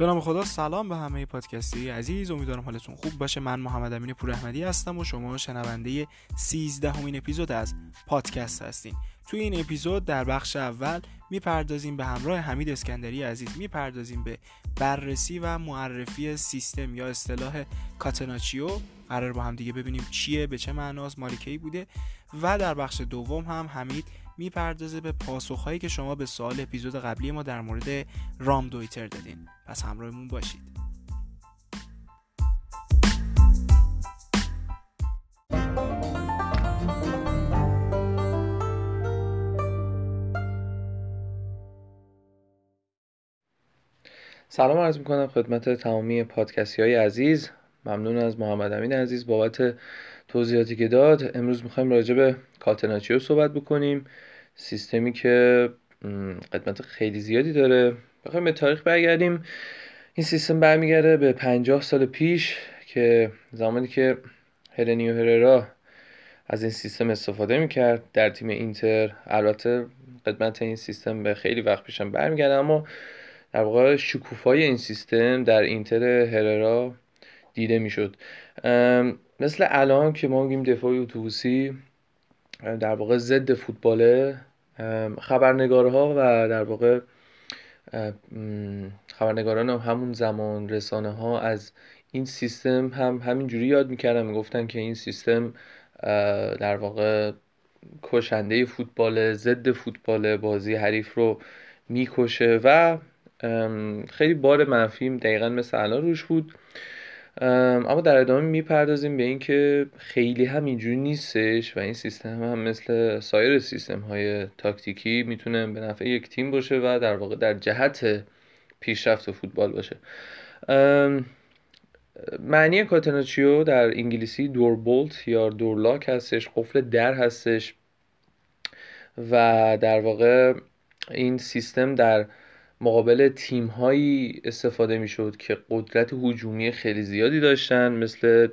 به نام خدا سلام به همه پادکستی عزیز. امیدوارم حالتون خوب باشه. من محمد امین پور احمدی هستم و شما شنونده 13 همین اپیزود از پادکست هستین. توی این اپیزود در بخش اول می‌پردازیم به همراه حمید اسکندری عزیز. می‌پردازیم به بررسی و معرفی سیستم یا اصطلاح کاتناچیو. قرار با هم دیگه ببینیم چیه به چه معناست مالیکی بوده. و در بخش دوم هم حمید می‌پردازه به پاسخهایی که شما به سوال اپیزود قبلی ما در مورد رام دویتر دادین. پس همراهمون باشید. سلام عرض می‌کنم خدمت تمامی پادکستی های عزیز. ممنون از محمد امین عزیز بابت توضیحاتی که داد. امروز می‌خوایم راجع به کاتناچیو صحبت بکنیم. سیستمی که قدمت خیلی زیادی داره. بخوایم به تاریخ برگردیم. این سیستم برمیگرده به پنجاه سال پیش که زمانی که هرنیو هررا از این سیستم استفاده می‌کرد در تیم اینتر. البته قدمت این سیستم به خیلی وقت پیشم برمیگرده اما در واقع شکوفای این سیستم در اینتر هررا دیده می‌شد. مثل الان که ما میگیم دفاع اتوبوسی در واقع ضد فوتباله خبرنگارها و در واقع خبرنگاران همون زمان رسانه ها از این سیستم هم همینجوری یاد می‌کردن می‌گفتن که این سیستم در واقع کشنده فوتبال ضد فوتبال بازی حریف رو می‌کشه و خیلی بار منفی دقیقا مثل الان روش بود. اما در ادامه می‌پردازیم به اینکه خیلی هم اینجوری نیستش و این سیستم هم مثل سایر سیستم های تاکتیکی می‌تونه به نفع یک تیم باشه و در واقع در جهت پیشرفت فوتبال باشه. معنی کاتناچیو در انگلیسی دوربولت یا دورلاک هستش قفل در هستش و در واقع این سیستم در مقابل تیم هایی استفاده می شد که قدرت هجومی خیلی زیادی داشتن مثل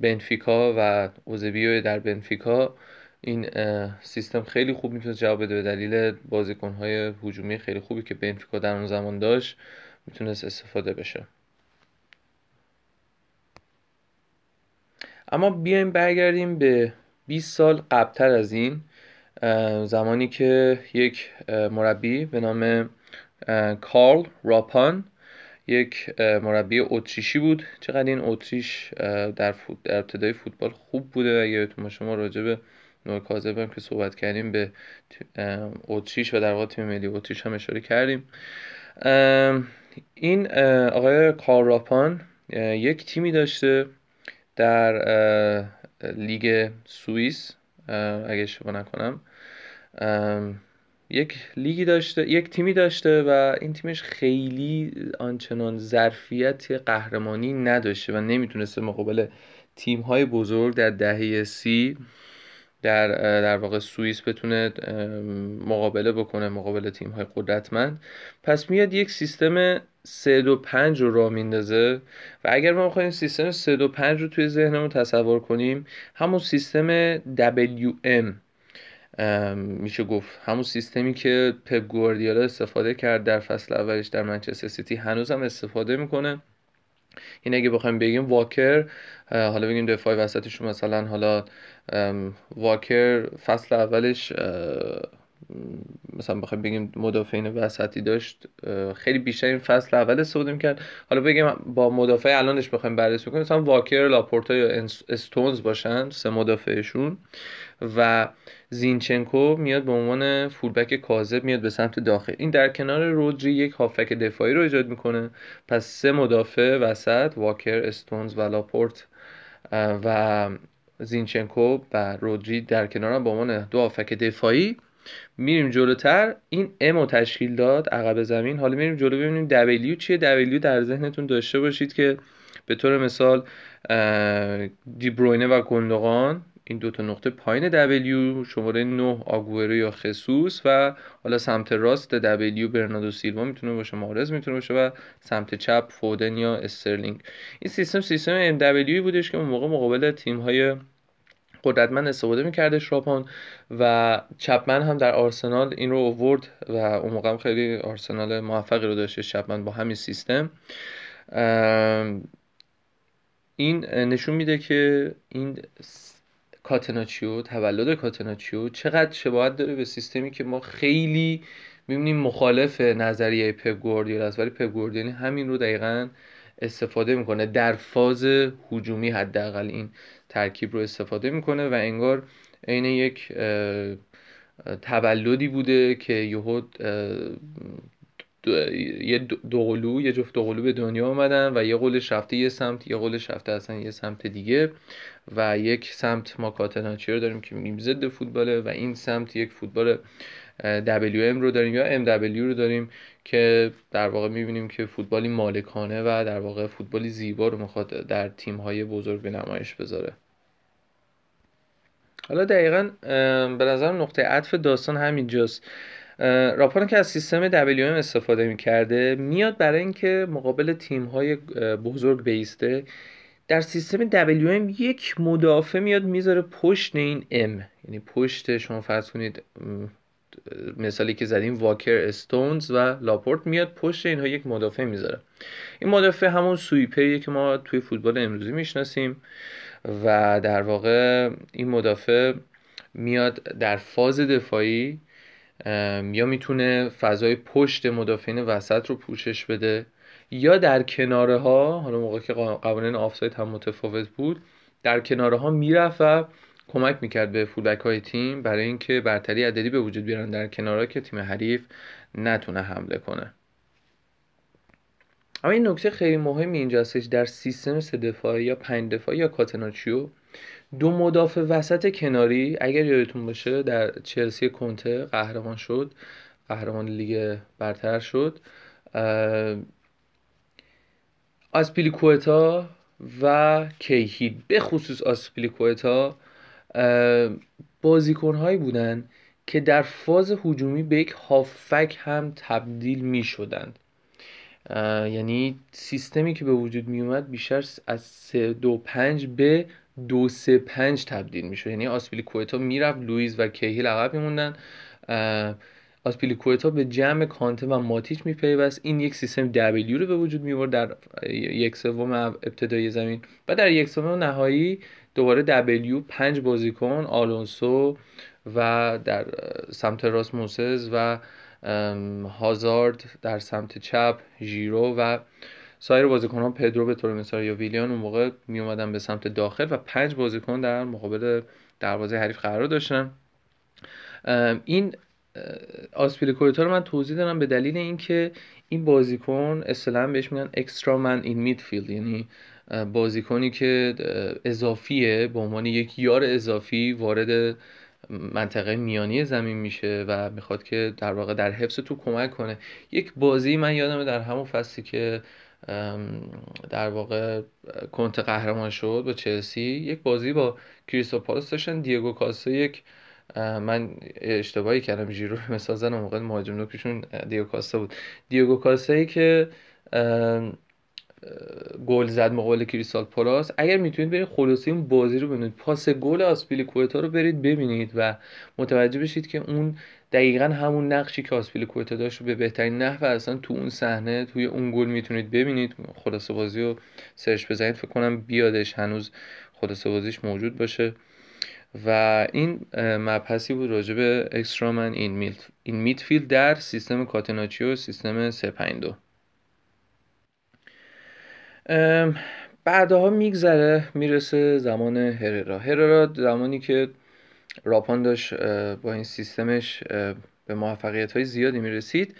بنفیکا و اوزبیو در بنفیکا. این سیستم خیلی خوب می‌تونه جواب بده. به دلیل بازیکن های هجومی خیلی خوبی که بنفیکا در اون زمان داشت می‌تونست استفاده بشه. اما بیایم برگردیم به 20 سال قبلتر از این. زمانی که یک مربی به نام کارل راپان یک مربی اتریشی بود. چقدر این اتریش در, در ابتدای فوتبال خوب بوده اگه یادتون شما راجع به نوع کاذبم که صحبت کردیم به اتریش و در واقع تیم ملی اتریش هم اشاره کردیم. این آقای کارل راپان یک تیمی داشته در لیگ سوئیس. اگه اشتباه نکنم. یک لیگی داشته یک تیمی داشته و این تیمش خیلی آنچنان ظرفیت قهرمانی نداشته و نمی‌تونسته مقابل تیم های بزرگ در دهه سی در در واقع سوئیس بتونه مقابله بکنه مقابل تیم های قدرتمند. پس میاد یک سیستم 3 2 5 رو راه میندازه و اگر ما بخوایم سیستم 3 2 5 رو توی ذهنمون تصور کنیم همون سیستم WM میشه گفت. همون سیستمی که پپ گواردیولا استفاده کرد در فصل اولش در منچستر سیتی هنوزم استفاده می‌کنه. این اگه بخوایم بگیم واکر حالا بگیم دفاع وسطشون مثلا حالا واکر فصل اولش مثلا بخوایم بگیم مدافعین وسطی داشت خیلی بیشتر این فصل اول استفاده کرد حالا بگیم با مدافع الانش بخوایم بررسی کنیم مثلا واکر لاپورتا یا استونز باشن سه مدافعشون. و زینچنکو میاد به عنوان فولبک کاذب میاد به سمت داخل. این در کنار رودری یک هافک دفاعی رو ایجاد می‌کنه. پس سه مدافع وسط واکر استونز و لاپورت و زینچنکو و رودری در کنار به عنوان دو هافک دفاعی. میریم جلوتر. این ام رو تشکیل داد. عقب زمین. حالا میریم جلو ببینیم دبلیو چیه. دبلیو در ذهنتون داشته باشید که به طور مثال دیبروینه و گندوغان این دو تا نقطه پایین دبلیو شماره 9 آگورو یا خصوص و حالا سمت راست دبلیو برنادو سیلوا می‌تونه باشه مارز می‌تونه باشه و سمت چپ فودن یا استرلینگ. این سیستم سیستم دبلیو بودش که اون موقع مقابل تیم های قدرتمند استفاده می‌کرده شراپان و چپمن هم در آرسنال این رو اوورد و اون موقع هم خیلی آرسنال موفقی رو داشته چپمن با همین سیستم. این نشون میده که این کاتناچیو تولد کاتناچیو. چقدر شباهت داره به سیستمی که ما خیلی می‌بینیم مخالف نظریه پپ گواردیولا است. ولی پپ گواردیولا همین رو دقیقا استفاده می‌کنه. در فاز هجومی حداقل این ترکیب رو استفاده می‌کنه و انگار عین یک تولدی بوده که یهو یه دوقلو یه جفت دوقلو به دنیا آمدن و یه قولش رفته یه سمت یه قولش رفته اصلا یه سمت دیگه و یک سمت ما کاتناچی رو داریم که میگیم ضد فوتباله و این سمت یک فوتبال WM رو داریم یا MW رو داریم که در واقع می‌بینیم که فوتبالی مالکانه و در واقع فوتبالی زیبا رو می‌خواد در تیم های بزرگ به نمایش بذاره. حالا دقیقا به نظر نقطه عطف داستان همینجاست. راپان که از سیستم WM استفاده می‌کرده میاد برای اینکه مقابل تیم های بزرگ بیسته در سیستم WM یک مدافع میاد می‌ذاره پشت این M. یعنی پشت شما فرض کنید مثالی که زدیم واکر استونز و لاپورت میاد پشت اینها یک مدافع می‌ذاره. این مدافع همون سویپریه که ما توی فوتبال امروزی می‌شناسیم و در واقع این مدافع میاد در فاز دفاعی یا می‌تونه فضای پشت مدافعین وسط رو پوشش بده یا در کناره ها حالا موقع که قوانین آفساید هم متفاوت بود در کناره ها می‌رفت و کمک می‌کرد به فولبک های تیم برای اینکه برتری عددی به وجود بیارن در کنارها که تیم حریف نتونه حمله کنه. اما این نکته خیلی مهمی اینجا هستش در سیستم سه دفاعی یا پنج دفاعی یا کاتناچیو دو مدافع وسط کناری اگر یادتون باشه در چلسی کنته قهرمان شد. قهرمان لیگ برتر شد. آسپیلیکوتا و کیهی. به خصوص بازیکن هایی بودن که در فاز هجومی به یک هافک هم تبدیل می شدند یعنی سیستمی که به وجود می اومد بیشتر از 3 2 5 به 2 3 5 تبدیل می شد یعنی آسپیلی کویتا می‌رفت لوئیس و کیهیل عقب میموندن. آسپیلیکوتا به جمع کانته و ماتیچ میپیوست. این یک سیستم دبلیو رو به وجود میورد در یک سوم ابتدای زمین. و در یک سوم نهایی دوباره دبلیو پنج بازیکن آلونسو و در سمت راست موسز و هازارد در سمت چپ ژیرو و سایر بازیکن ها پدرو به طور مثال یا ویلیان اون موقع می اومدن به سمت داخل و پنج بازیکن در مقابل دروازه حریف قرار داشتن. این آسپیلیکویتا رو من توضیح دارم به دلیل اینکه این بازیکن اصطلاحا بهش میگن اکسترا من این میدفیلد یعنی بازیکنی که اضافیه به عنوان یک یار اضافی وارد منطقه میانی زمین میشه و می‌خواد که در واقع در حفظ تو کمک کنه. یک بازی من یادمه در همون فصلی که در واقع کنت قهرمان شد با چلسی. یک بازی با کریستو پالاس داشتن. دیگو کاسا یک من اشتباهی کردم ژیرو رو مثال زدم موقع مهاجم نوکشون دیگو کاسا بود. دیگو کاسایی که گل زد مقابل کریستال پالاس. اگر می‌تونید برید خلاصه این بازی رو ببینید پاس گل آسپیلیکوتا رو برید ببینید و متوجه بشید که اون دقیقا همون نقشی که آسپیلیکوتا داشت رو به بهترین نحو اصلا تو اون صحنه توی اون گل می‌تونید ببینید. خلاصه بازی رو سرچ بزنید. فکر کنم بیادش هنوز خلاصه بازیش موجود باشه. و این مبحثی بود راجع به اکسترامن این میت این میتفیلد در سیستم کاتناچیو سیستم 352 بعدها میگذره می‌رسه زمان هررا. هررا زمانی که راپان داشت با این سیستمش به موفقیت های زیادی می‌رسید.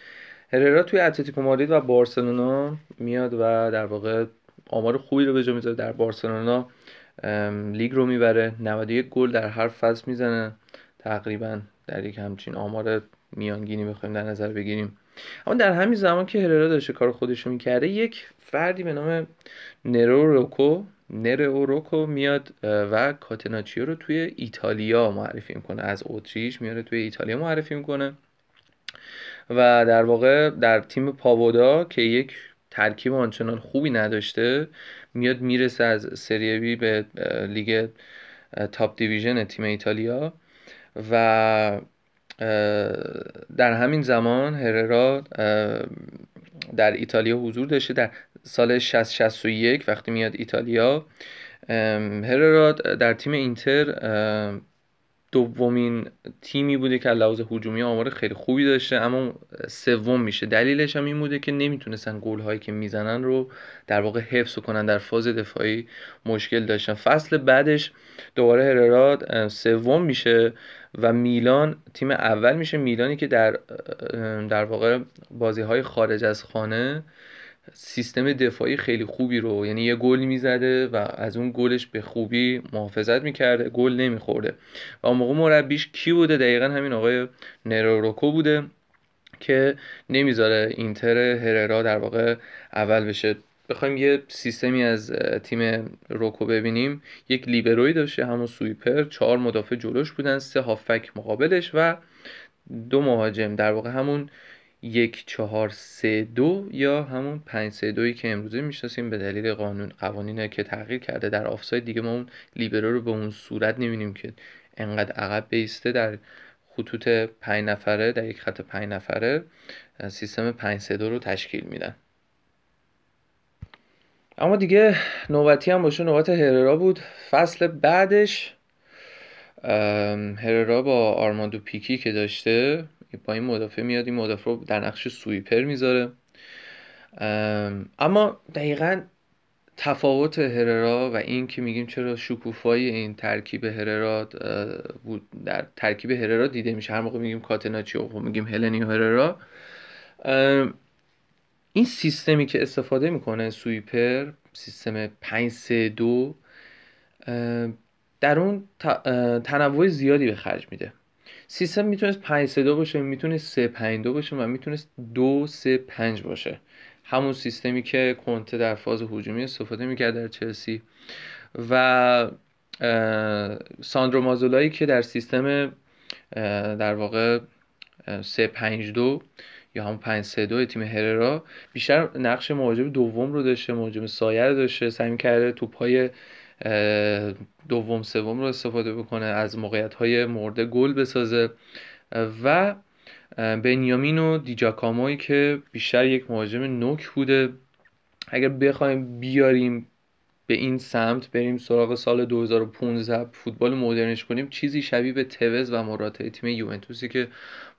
هررا توی اتلتیکو مادرید و بارسلونا میاد و در واقع آمار خوبی رو به جا می‌ذاره. در بارسلونا لیگ رو می‌بره. 91 گل در هر فصل می‌زنه. تقریبا در یک همچین آمار میانگینی بخوایم در نظر بگیریم. اما در همین زمان که هررا داشته کار خودش رو می‌کرده یک فردی به نام نرو روکو نرو روکو میاد و کاتناچیو رو توی ایتالیا معرفی می‌کنه. از اتریش میاره توی ایتالیا معرفی می‌کنه. و در واقع در تیم پاوودا که یک ترکیب آنچنان خوبی نداشته میاد می‌رسه از سری بی به لیگ تاپ دیویژن تیم ایتالیا. و در همین زمان هررا در ایتالیا حضور داشته. در سال 60 وقتی میاد ایتالیا هررا در تیم اینتر دومین تیمی بوده که لحاظ هجومی آمار خیلی خوبی داشته اما سوم میشه. دلیلش هم این بوده که نمی‌تونستن گل هایی که می‌زنن رو در واقع حفظ کنن در فاز دفاعی مشکل داشتن. فصل بعدش دوباره هررا سوم میشه. و میلان تیم اول میشه میلانی که در در واقع بازی های خارج از خانه سیستم دفاعی خیلی خوبی رو یعنی یه گل می‌زده و از اون گلش به خوبی محافظت می‌کرده گل نمیخورده. و اون موقع مربیش کی بوده؟ دقیقا همین آقای نروروکو بوده که نمی‌ذاره اینتر هررا در واقع اول بشه. بخوایم یه سیستمی از تیم روکو ببینیم. یک لیبروی داشته همون سویپر. چهار مدافع جلوش بودن سه هافک مقابلش و دو مهاجم. در واقع همون یک چهار سه دو یا همون پنج سه دویی که امروزه می‌شناسیم به دلیل قانون قوانینه که تغییر کرده در آفساید دیگه ما اون لیبرو رو به اون صورت نمی‌بینیم که انقدر عقب بیسته. در خطوط پنج نفره در یک خط پنج نفره سیستم پنج سه دو رو تشکیل میدن. اما دیگه نوبتی هم باشه نوبت هررا بود. فصل بعدش هررا با آرماندو پیکی که داشته با این مدافع میاد این مدافع رو در نقش سویپر می‌ذاره. اما دقیقا تفاوت هررا و این که میگیم چرا شکوفایی این ترکیب هررا بود در ترکیب هررا دیده میشه. هر موقع میگیم کاتناچی و میگیم هلنی هررا. این سیستمی که استفاده می‌کنه سویپر سیستم 532 در اون تنوع زیادی به خرج میده. سیستم می‌تونست 5 2 باشه می‌تونست 3 5 2 باشه و می‌تونست 2 3 5 باشه. همون سیستمی که کنته در فاز هجومی استفاده می‌کرد در چلسی و ساندرو مازولایی که در سیستم در واقع 3 5 2 یا همون 5 3 2 تیم هررا بیشتر نقش مهاجم دوم رو داشته مهاجم سایه رو داشته. سعی کرده توپای دوم سوم رو استفاده بکنه از موقعیت های مورد گل بسازه. و بنیامین و دیجاکاموی که بیشتر یک مهاجم نوک بوده. اگر بخوایم بیاریم به این سمت بریم سراغ سال 2015 فوتبال مدرنش کنیم. چیزی شبیه به توز و مراته تیم یوونتوسی که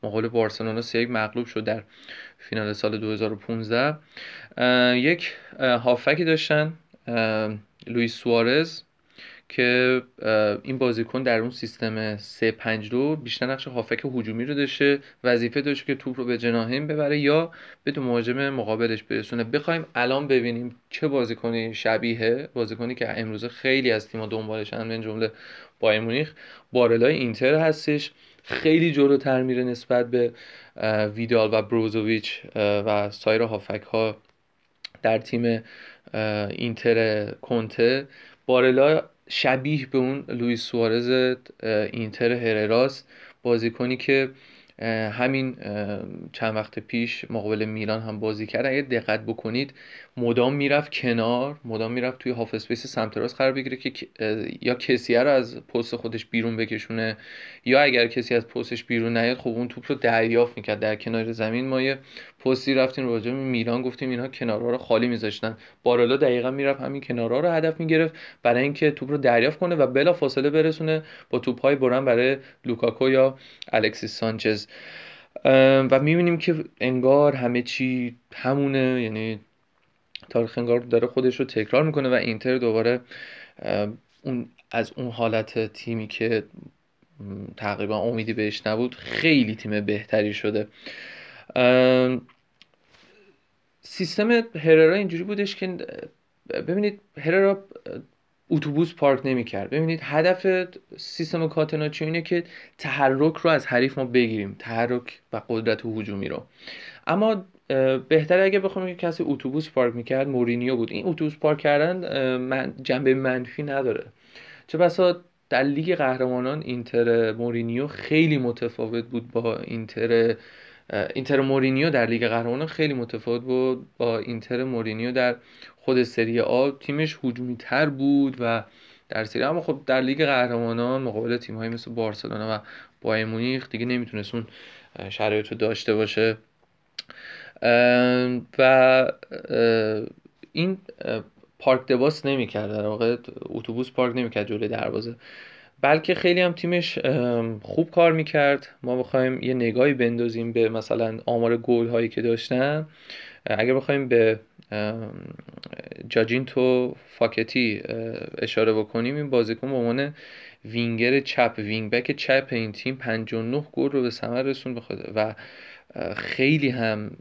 مقابل بارسلونا سه مغلوب شد در فینال سال 2015 یک هافکی داشتن لوئیس سوارز. که این بازیکن در اون سیستم 352 بیشتر نقش هافک هجومی رو داشته وظیفه داشته که توپ رو به جناهین ببره یا به دو مهاجم مقابلش برسونه. بخوایم الان ببینیم چه بازیکنی شبیه بازیکنی که امروزه خیلی از تیم‌ها دنبالشن من جمله بایر مونیخ. بارلای اینتر هستش. خیلی جلوتر میره نسبت به ویدال و بروزوویچ و سایر هافک ها در تیم اینتر کونته. بارلا شبیه به اون لوئیس سوارز اینتر هررا بازیکنی که همین چند وقت پیش مقابل میلان هم بازی کرد. اگه دقت بکنید مدام می‌رفت کنار مدام می‌رفت توی half space سمت راست قرار بگیره که یا کسی رو از پست خودش بیرون بکشونه یا اگر کسی از پستش بیرون نیاد خب اون توپ رو دریافت می‌کرد. در کنار زمین ما یه پستی رفتیم راجع به میلان گفتیم اینها کنارها رو خالی میذاشتن. بارالا دقیقا می‌رفت همین کنارها رو هدف می‌گرفت برای اینکه توپ رو دریافت کنه و بلا فاصله برسونه با توپ های برن برای لوکاکو یا الکسیس سانچز. و می‌بینیم که انگار همه چی همونه یعنی تاریخ انگار داره خودش رو تکرار می‌کنه و اینتر دوباره اون از اون حالت تیمی که تقریبا امیدی بهش نبود خیلی تیم بهتری شده. سیستم هررا اینجوری بودش که ببینید هررا اتوبوس پارک نمی‌کرد. ببینید هدف سیستم کاتناچو اینه که تحرک رو از حریف ما بگیریم. تحرک و قدرت هجومی رو. اما بهتره اگه بخوام که کسی اتوبوس پارک می‌کرد مورینیو بود. این اتوبوس پارک کردن من جنبه منفی نداره. چه بسا در لیگ قهرمانان اینتر مورینیو خیلی متفاوت بود با اینتر اینتر مورینیو در لیگ قهرمانان خیلی متفاوت بود با اینتر مورینیو در خود سری آ. تیمش هجومی تر بود و در سری اما خب در لیگ قهرمانان مقابل تیم های مثل بارسلونا و بایر مونیخ دیگه نمی‌تونست اون شرایط رو داشته باشه. و این park the bus نمی‌کرد در واقع اتوبوس پارک نمی‌کرد جلوی دروازه. بلکه خیلی هم تیمش خوب کار می‌کرد. ما بخوایم یه نگاهی بندازیم به مثلا آمار گل هایی که داشتن. اگر بخوایم به جاچینتو فاکتی اشاره بکنیم این بازیکن به عنوان وینگر چپ وینگ بک چپ این تیم 59 گل رو به ثمر رسون و خیلی هم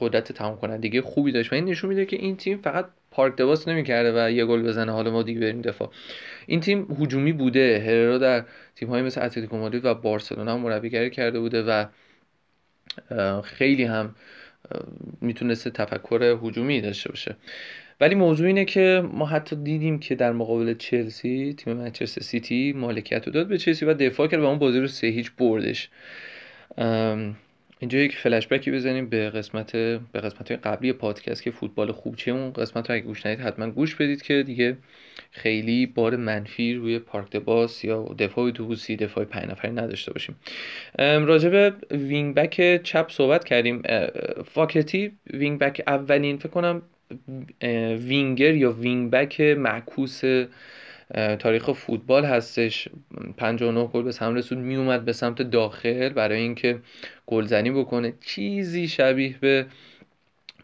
قدرت تمام کنندگی خوبی داشت. و این نشون میده که این تیم فقط پارک دواس نمی‌کرده و یه گل بزنه. حالا ما دیگه بریم دفاع. این تیم هجومی بوده. هررا در تیم های مثل اتلتیکو مادرید و بارسلونا هم مربیگری کرده بوده و خیلی هم می‌تونسته تفکر هجومی داشته باشه. ولی موضوع اینه که ما حتی دیدیم که در مقابل چلسی تیم منچستر سیتی مالکیت رو داد به چلسی و دفاع کرد و اون بازی رو سه هیچ بردش. اینجا یک فلشبکی بزنیم به قسمت به قسمت قبلی پادکست که فوتبال خوب چیه. اون قسمت رو اگه گوش ندادید حتما گوش بدید که دیگه خیلی بار منفی روی park bus یا دفاع اتوبوسی دفاع پنج نفری نداشته باشیم. راجع به وینگ بک چپ صحبت کردیم. فاکتی وینگ بک اولین فکر کنم وینگر یا وینگ بک معکوس تاریخ فوتبال هستش. 59 گل به ثمر رسود می اومد به سمت داخل برای اینکه گلزنی بکنه. چیزی شبیه به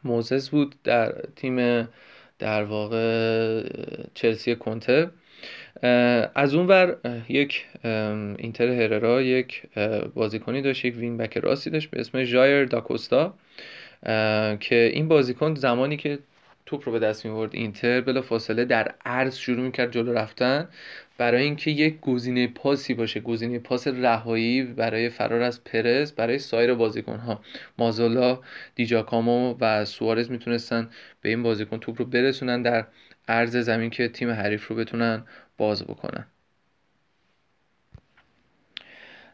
موزس بود در تیم در واقع چلسی کنته. از اون ور یک اینتر هررا یک بازیکنی داشت یک وین بک راستی داشت به اسم ژایر داکوستا که این بازیکن زمانی که توپ رو به دست میورد اینتر. بلا فاصله در عرض شروع می‌کرد جلو رفتن. برای اینکه یک گزینه پاسی باشه گزینه پاس رهایی برای فرار از پرز برای سایر بازیکن ها مازولا دیجاکامو و سوارز می‌تونستن به این بازیکن توپ رو برسونن در عرض زمین که تیم حریف رو بتونن باز بکنن.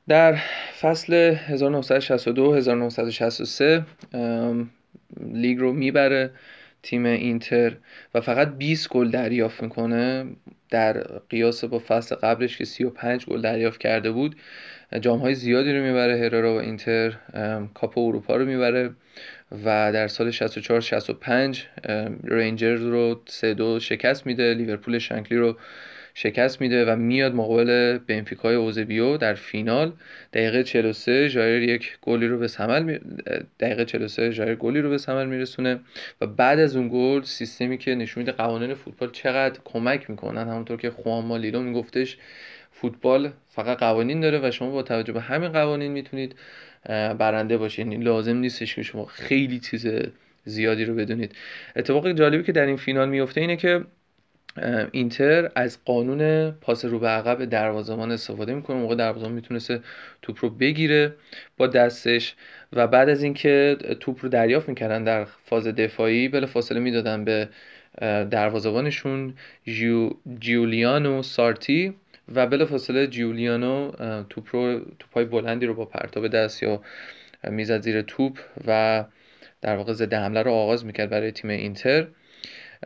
در فصل 1962 1963 لیگ رو می‌بره. تیم اینتر و فقط 20 گل دریافت می‌کنه. در قیاس با فصل قبلش که 35 گل دریافت کرده بود جام های زیادی رو می‌بره هرارا و اینتر کاپ اروپا رو می‌بره و در سال 64 65 رینجرز رو 3 2 شکست میده. لیورپول شنکلی رو شکست میده و میاد مقابل بنفیکای اوزبیو در فینال. دقیقه 43 جایر یک گلی رو به ثمر می... دقیقه 43 جایر گلی رو به ثمر میرسونه و بعد از اون گل سیستمی که نشون میده قوانین فوتبال چقدر کمک می‌کنن. همونطور که خوان مالیلو میگفتش فوتبال فقط قوانین داره و شما با توجه به همین قوانین می‌تونید برنده باشید یعنی لازم نیستش که شما خیلی چیز زیادی رو بدونید. اتفاق جالبی که در این فینال میفته اینه که اینتر از قانون پاس رو به عقب دروازه‌بان استفاده می‌کنه. موقع دروازه‌بان می‌تونسته توپ رو بگیره با دستش و بعد از اینکه توپ رو دریافت می‌کردن در فاز دفاعی بله فاصله می‌دادن به دروازه‌بانشون جیو، جیولیانو سارتی و بله فاصله جیولیانو توپ رو توپای بلندی رو با پرتاب دست یا می‌زد زیر توپ و در واقع ضد حمله رو آغاز می‌کرد برای تیم اینتر.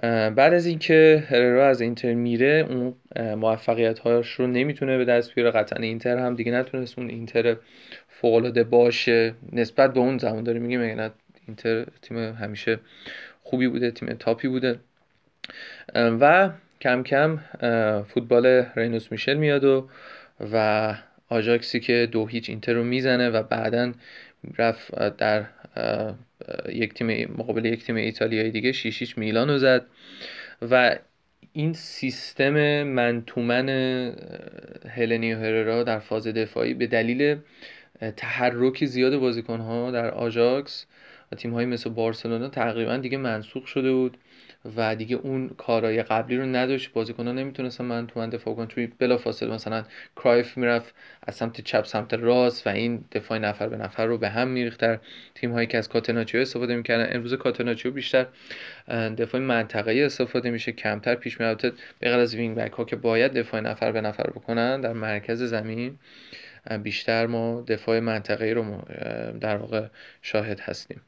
بعد از اینکه هررا از اینتر میره اون موفقیت هاش رو نمی‌تونه به دست بیاره. قطعا اینتر هم دیگه نتونست اون اینتر فوق باشه. نسبت به اون زمان داره میگه مگه اینتر تیم همیشه خوبی بوده تیم تاپی بوده. و کم کم فوتبال رینوس میشل میاد و و آجاکسی که دو هیچ اینتر رو می‌زنه و بعدا رفت در یک تیم مقابل یک تیم ایتالیایی دیگه شیشیش میلان رو زد. و این سیستم man to man هلنیو هررا در فاز دفاعی به دلیل تحرک زیاد بازیکنها در آژاکس و تیم مثل بارسلونا تقریبا دیگه منسوخ شده بود. و دیگه اون کارهای قبلی رو نداشت. بازیکنان نمی‌تونستن man to man دفاع کنن. توی بلافاصله مثلا کرایف می‌رفت از سمت چپ سمت راست و این دفاع نفر به نفر رو به هم میریخت. در تیم هایی که از کاتناچیو استفاده می‌کردن. امروز کاتناچیو بیشتر دفاع منطقه‌ای استفاده میشه. کمتر پیش میاد به غیر از وینگ بک ها که باید دفاع نفر به نفر بکنن در مرکز زمین بیشتر ما دفاع منطقه‌ای رو در واقع شاهد هستیم.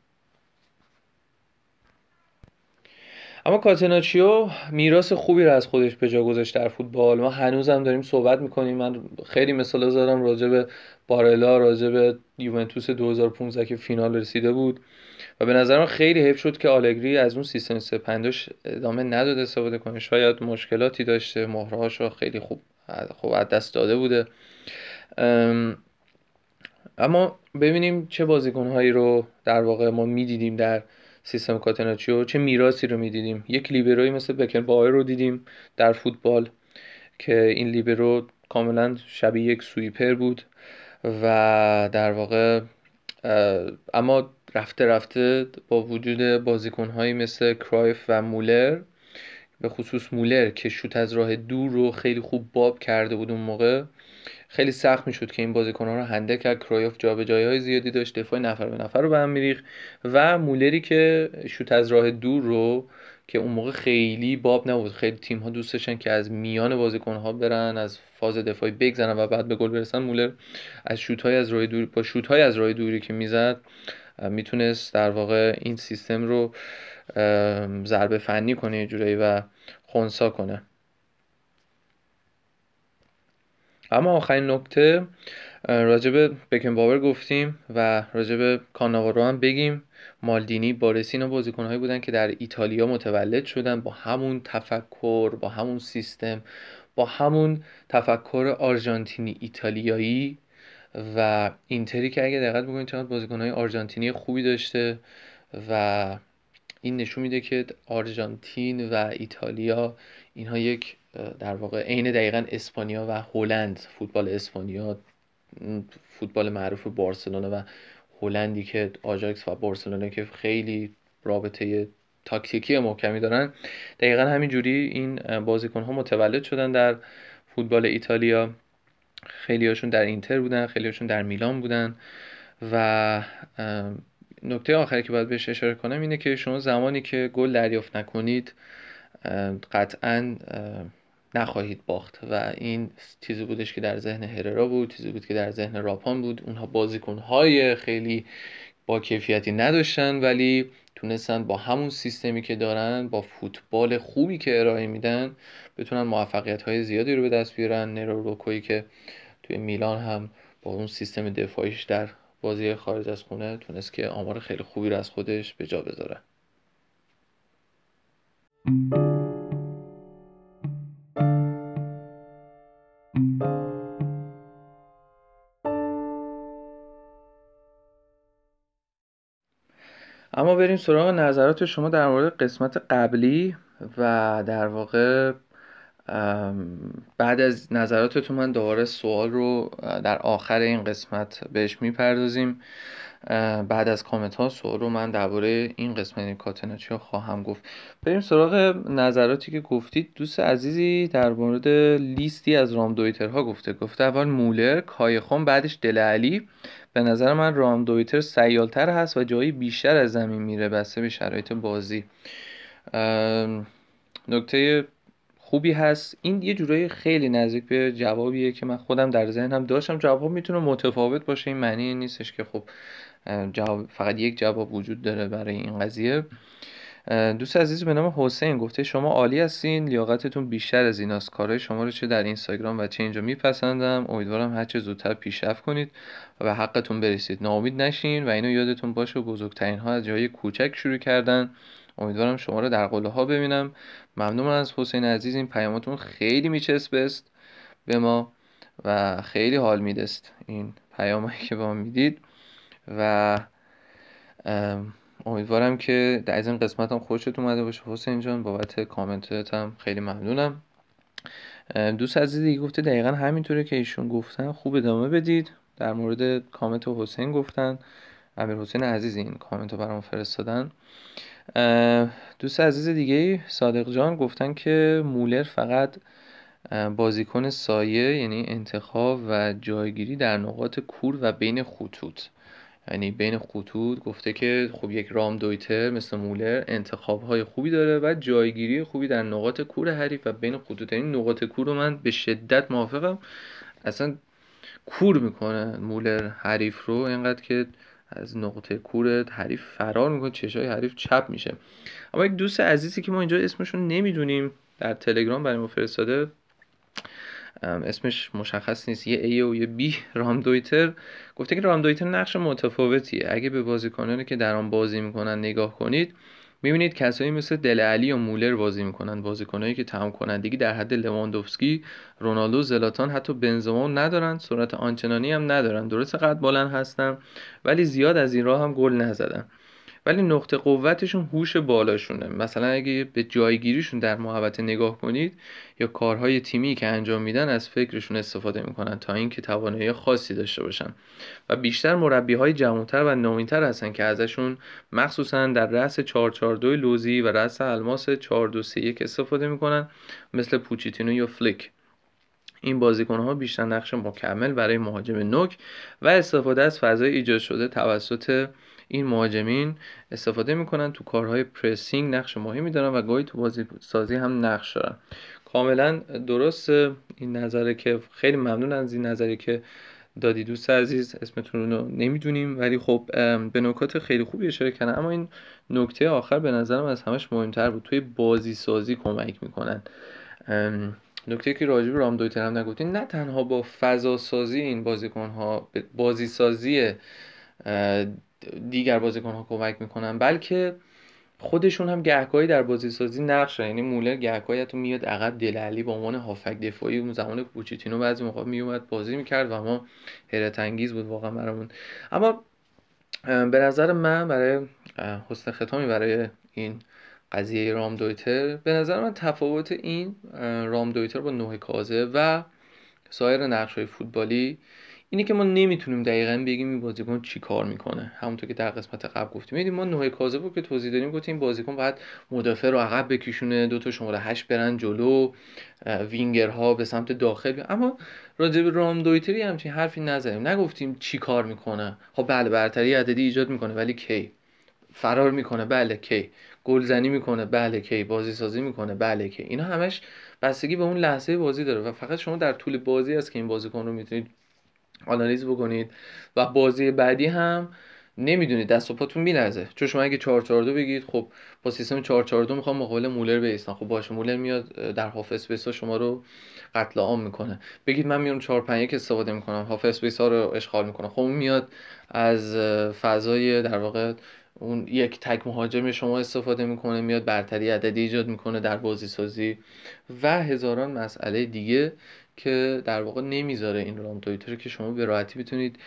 اما کاتناچیو میراث خوبی رو از خودش به جا گذاشت در فوتبال. ما هنوزم داریم صحبت می‌کنیم. من خیلی مثال زدم راجع به بارلا راجع به یوونتوس 2015 که فینال رسیده بود. و به نظر من خیلی حیف شد که آلگری از اون سیستم 3 ادامه نداد استفاده کنه. شاید مشکلاتی داشته. مهرهاش رو خیلی خوب خوب از دست داده بوده. اما ببینیم چه بازیکنهایی رو در واقع ما می‌دیدیم در سیستم کاتناچیو چه میراثی رو می‌دیدیم. یک لیبروی مثل بکن بایر رو دیدیم در فوتبال که این لیبرو کاملا شبیه یک سویپر بود و در واقع اما رفته رفته با وجود بازیکنهایی مثل کرایف و مولر به خصوص مولر که شوت از راه دور رو خیلی خوب باب کرده بود اون موقع خیلی سخت می‌شد که این بازیکنها رو هنده کرد. کرایوف جابجایی های زیادی داشت دفاع نفر به نفر رو به هم میریخ و مولری که شوت از راه دور رو که اون موقع خیلی باب نبود. خیلی تیم ها دوست داشتن که از میان بازیکن ها برن از فاز دفاعی بگذرن و بعد به گل برسن. مولر از شوت های از راه دور با شوت های از راه دوری که می‌زد می‌تونست در واقع این سیستم رو ضربه فنی کنه یه جورایی و خونسا کنه. اما آخرین نکته راجب بکن باور گفتیم و راجب کاناوارو هم بگیم. مالدینی بارسین و بازیکنهایی بودن که در ایتالیا متولد شدن با همون تفکر با همون سیستم با همون تفکر آرژانتینی ایتالیایی و اینتری که اگه دقت بکنید چقدر بازیکنهای آرژانتینی خوبی داشته و این نشون میده که آرژانتین و ایتالیا اینها یک در واقع عین دقیقا اسپانیا و هلند فوتبال اسپانیا فوتبال معروف بارسلونا و هلندی که آجاکس و بارسلونا که خیلی رابطه تاکتیکی محکمی دارن. دقیقا همینجوری این بازیکن ها متولد شدن در فوتبال ایتالیا. خیلی هاشون در اینتر بودن خیلی هاشون در میلان بودن و نکته آخری که باید بهش اشاره کنم اینه که شما زمانی که گل دریافت نکنید قطعا نخواهید باخت و این چیزی بودش که در ذهن هررا بود چیزی بود که در ذهن راپان بود. اونها بازیکنهای خیلی با کیفیتی نداشتن ولی تونستن با همون سیستمی که دارن با فوتبال خوبی که ارائه میدن بتونن موفقیت های زیادی رو به دست بیارن. نرو روکوی که توی میلان هم با اون سیستم دفاعیش در بازی خارج از خونه تونست که آمار خیلی خوبی رو از خودش به جا بذاره. اما بریم سراغ نظرات شما در مورد قسمت قبلی و در واقع بعد از نظراتتون من دوباره سوال رو در آخر این قسمت بهش می‌پردازیم. بعد از کامنت ها سوال رو من درباره این قسمت این کاتناچی خواهم گفت. بریم سراغ نظراتی که گفتید. دوست عزیزی در مورد لیستی از رام دویتر ها گفته. گفته اول مولر کایخون بعدش دل علی به نظر من رام دویتر سیالتر هست و جایی بیشتر از زمین میره بسته به شرایط بازی. نکته خوبی هست. این یه جورایی خیلی نزدیک به جوابیه که من خودم در ذهنم داشتم. جواب می‌تونه متفاوت باشه این معنی نیستش که خب جواب فقط یک جواب وجود داره برای این قضیه. دوست عزیز به نام حسین گفته شما عالی هستین لیاقتتون بیشتر از ایناست. کارهای شما رو چه در اینستاگرام و چه اینجا میپسندم. امیدوارم هر چه زودتر پیشرفت کنید و به حقتون برسید. ناامید نشین و اینو یادتون باشه بزرگترین ها از جای کوچک شروع کردن. امیدوارم شما رو در قله ها ببینم. ممنون از حسین عزیز این پیاماتون خیلی میچسبست به ما و خیلی حال میدست این پیامایی که با ما می‌دید. و امیدوارم که در از این قسمت هم خوشت اومده باشه. حسین جان بابت کامنتت هم خیلی ممنونم. دوست عزیزی گفته دقیقا همینطوره که ایشون گفتن خوب ادامه بدید. در مورد کامنت حسین گفتن. امیر حسین عزیز این کامنت رو برام فرستادن. دوست عزیز دیگه صادق جان گفتن که مولر فقط بازیکن سایه یعنی انتخاب و جایگیری در نقاط کور و بین خطوط. یعنی بین خطوط گفته که خب یک رام دویتر مثل مولر انتخاب های خوبی داره و جایگیری خوبی در نقاط کور حریف و بین خطوط. یعنی نقاط کور رو من به شدت موافقم. اصلا کور می‌کنه مولر حریف رو اینقدر که از نقطه کور حریف فرار می‌کنه چشای حریف چپ میشه. اما یک دوست عزیزی که ما اینجا اسمشون نمی‌دونیم در تلگرام برای ما فرستاده اسمش مشخص نیست یه A و یه B رام دویتر. گفته که رام دویتر نقش متفاوتیه. اگه به بازیکنانی که در آن بازی می‌کنن نگاه کنید می‌بینید کسایی مثل دل علی و مولر بازی می‌کنن بازیکنایی که تمام کنندگی در حد لواندوفسکی رونالدو زلاتان حتی بنزما ندارن سرعت آنچنانی هم ندارن. درست قد بلند هستن ولی زیاد از این راه هم گل نزدن. ولی نقطه قوتشون هوش بالاشونه. مثلا اگه به جایگیریشون در محوطه نگاه کنید یا کارهای تیمی که انجام میدن از فکرشون استفاده می‌کنن تا اینکه توانایی خاصی داشته باشن. و بیشتر مربی های جوانتر و نوینتر هستن که ازشون مخصوصا در رأس 442 لوزی و رأس الماس 4231 استفاده می‌کنن مثل پوچیتینو یا فلیک. این بازیکن ها بیشتر نقش مکمل برای مهاجم نوک و استفاده از فضای ایجاد شده توسط این مهاجمین استفاده می‌کنن تو کارهای پرسینگ نقش مهمی دارن و گاهی تو بازی سازی هم نقش دارن. کاملا درست این نظره که خیلی ممنون از این نظری که دادی دوست عزیز. اسمتون رو نمی‌دونیم ولی خب به نکات خیلی خوبی اشاره کردن. اما این نکته آخر به نظرم از همش مهمتر بود. توی بازی سازی کمک می‌کنن. نکته که راجب رام دویتر هم نگفتین نه تنها با فضا سازی این بازیکن ها بازی سازی دیگر بازیکن ها کمک می‌کنن بلکه خودشون هم گهگاهی در بازی سازی نقش یعنی مولر گهگاهی حتی میاد عقب دلعلی به عنوان هافک دفاعی اون زمان پوچیتینو بعضی موقع میومد بازی می‌کرد و ما حیرت انگیز بود واقعا برامون. اما به نظر من برای حسن ختامی برای این قضیه رام دویتر به نظر من تفاوت این رام دویتر با نوه کازه و سایر نقش های فوتبالی اینه که ما نمی‌تونیم دقیقا بگیم این بازیکن چی کار می‌کنه. همونطور که در قسمت قبل گفتیم. میدیم ما نوع کاذبو که توضیح دادیم گفتیم بازیکن باید مدافع رو عقب بکشونه دو تا شماره هشت برن جلو وینگرها به سمت داخل اما راجع به Raumdeuter ی همچین حرفی نزدیم نگفتیم چی کار می‌کنه. خب بله برتری عددی ایجاد می‌کنه ولی کی؟ فرار می‌کنه بله کی. گلزنی می‌کنه بله کی. بازی سازی می‌کنه بله کی. اینا همش بستگی به اون لحظه بازی داره. و فقط شما در طول بازی است که این بازیکن رو می‌تونید آنالیز بکنید. و بازی بعدی هم نمی‌دونید دست و پاتون میلرزه. چون شما اگه 442 بگید خب با سیستم 442 می‌خوام مقابل مولر بیستن خب باشه مولر میاد در half space شما رو قتل عام می‌کنه. بگید من میام 451 استفاده می‌کنم. هاف اسپیس ها رو اشغال می‌کنم. خب میاد از فضای در واقع اون یک تک مهاجم شما استفاده می‌کنه میاد برتری عددی ایجاد می‌کنه در بازی سازی و هزاران مسئله دیگه که در واقع نمی‌ذاره این رام دویتر که شما به راحتی بتونید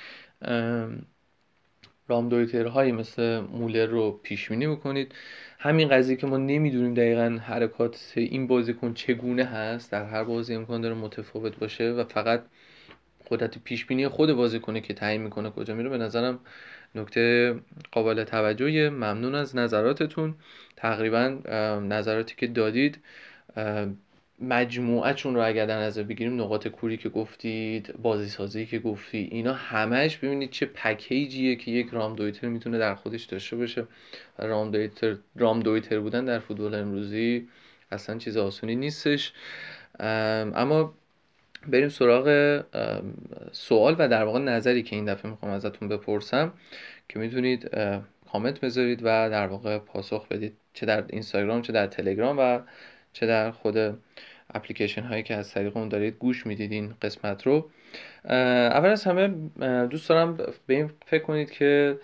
رام هایی مثل مولر رو پیش بینی بکنید. همین قضیه که ما نمی‌دونیم دقیقا حرکات این بازیکن چگونه هست در هر بازی امکان داره متفاوت باشه و فقط قدرت پیش بینی خود بازیکنه که تعیین می‌کنه کجا میره. به نظرم نکته قابل توجهی ممنون از نظراتتون. تقریبا نظراتی که دادید مجموعهشون رو اگر در نظر بگیریم نقاط کوری که گفتید بازی سازی که گفتی اینا همش ببینید چه پکیجیه که یک رام دویتر می‌تونه در خودش داشته باشه. رام دویتر, رام دویتر بودن در فوتبال امروزی اصلا چیز آسونی نیستش. اما بریم سراغ سوال و در واقع نظری که این دفعه می‌خوام ازتون بپرسم که می‌تونید کامنت بذارید و در واقع پاسخ بدید چه در اینستاگرام چه در تلگرام و چه در خود اپلیکیشن هایی که از طریق اون دارید گوش می‌دید این قسمت رو. اول از همه دوست دارم به این فکر کنید که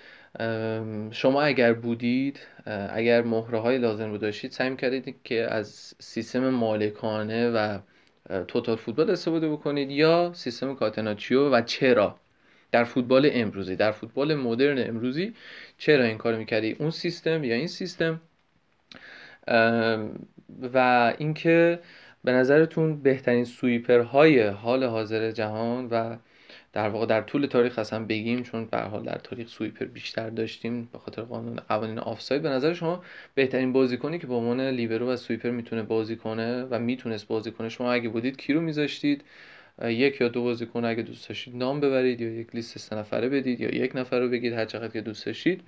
شما اگر بودید اگر مهره های لازم رو داشتید سعی کردید که از سیستم مالکانه و total football استفاده بکنید یا سیستم کاتناچیو و چرا؟ در فوتبال امروزی در فوتبال مدرن امروزی چرا این کار می‌کردی؟ اون سیستم یا این سیستم و اینکه به نظرتون بهترین سویپرهای حال حاضر جهان و در واقع در طول تاریخ اصلا بگیم چون به حال در تاریخ سویپر بیشتر داشتیم به خاطر قانون قوانین آفساید. به نظر شما بهترین بازیکنی که به عنوان لیبرو و سویپر می‌تونه بازی کنه و می‌تونست بازی کنه شما اگه بودید کی رو میذاشتید؟ یک یا دو بازیکن اگه دوست داشتید نام ببرید یا یک لیست سه نفره بدید یا یک نفر رو بگید هر چقدر که دوست داشتید.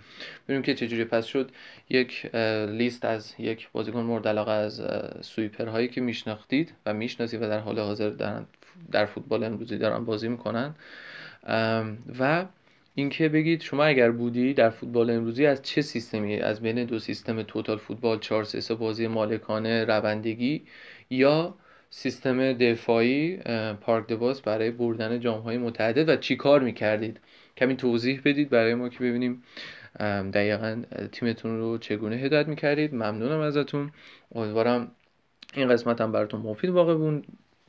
ببینیم که چجوری پس شد. یک لیست از یک بازیکن مورد علاقه از سویپر هایی که میشناختید و می‌شناسید و در حال حاضر در, در فوتبال امروزی دارن بازی می‌کنن. و اینکه بگید شما اگر بودی در فوتبال امروزی از چه سیستمی از بین دو سیستم توتال فوتبال 4 3 بازی مالکانه روندگی یا سیستم دفاعی پارک دواس برای بردن جامهای متعدد و چی کار می‌کردید؟ کمی توضیح بدید برای ما که ببینیم دقیقا تیمتون رو چگونه هدایت می‌کردید. ممنونم ازتون. امیدوارم این قسمت هم براتون مفید واقع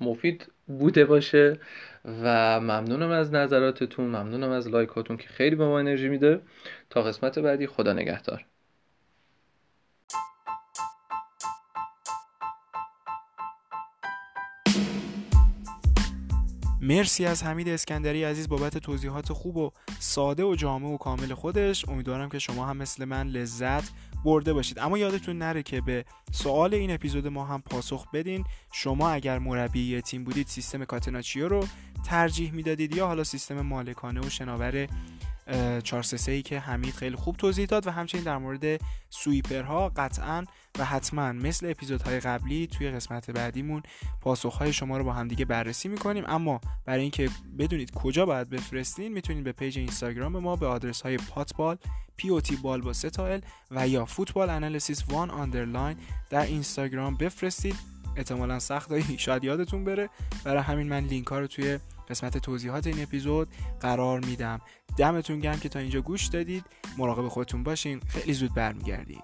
مفید بوده باشه و ممنونم از نظراتتون ممنونم از لایکاتون که خیلی به ما انرژی میده. تا قسمت بعدی خدا نگهدار. مرسی از حمید اسکندری عزیز بابت توضیحات خوب و ساده و جامع و کامل خودش. امیدوارم که شما هم مثل من لذت برده باشید. اما یادتون نره که به سوال این اپیزود ما هم پاسخ بدین. شما اگر مربی تیم بودید سیستم کاتناچیو رو ترجیح می‌دادید یا حالا سیستم مالکانه و شناور 4 ای که حمید خیلی خوب توضیح داد و همچنین در مورد سویپرها قطعا و حتما مثل اپیزودهای قبلی توی قسمت بعدیمون پاسخهای شما رو با همدیگه بررسی می‌کنیم. اما برای اینکه بدونید کجا باید بفرستین می‌تونید به پیج اینستاگرام ما به آدرس های پاتبال پی او تی بال با ستایل و یا فوتبال انالیسیس وان آندرلاین در اینستاگرام بفرستید. احتمالا سخت شاید یادتون بره. برای همین من لینک ها رو توی قسمت توضیحات این اپیزود قرار میدم. دمتون گرم که تا اینجا گوش دادید. مراقب خودتون باشین. خیلی زود برمیگردیم.